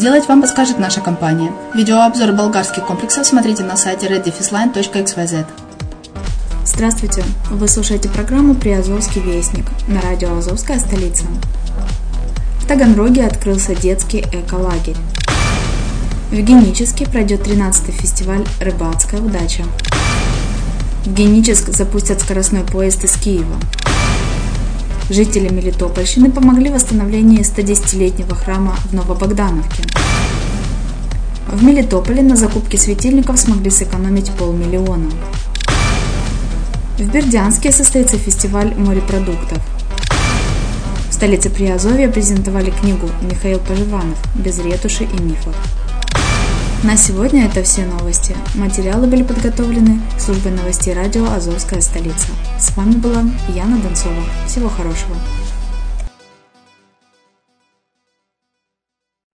сделать, вам подскажет наша компания. Видеообзор болгарских комплексов смотрите на сайте reddefisline.xyz. Здравствуйте! Вы слушаете программу «Приазовский вестник» на радио «Азовская столица». В Таганроге открылся детский эколагерь. В Геническе пройдет 13-й фестиваль «Рыбацкая удача». В Геническ запустят скоростной поезд из Киева. Жители Мелитопольщины помогли в восстановлении 110-летнего храма в Новобогдановке. В Мелитополе на закупке светильников смогли сэкономить полмиллиона. В Бердянске состоится фестиваль морепродуктов. В столице Приазовья презентовали книгу Михаил Поживанов «Без ретуши и мифов». На сегодня это все новости. Материалы были подготовлены службой новостей радио «Азовская столица». С вами была Яна Донцова. Всего хорошего.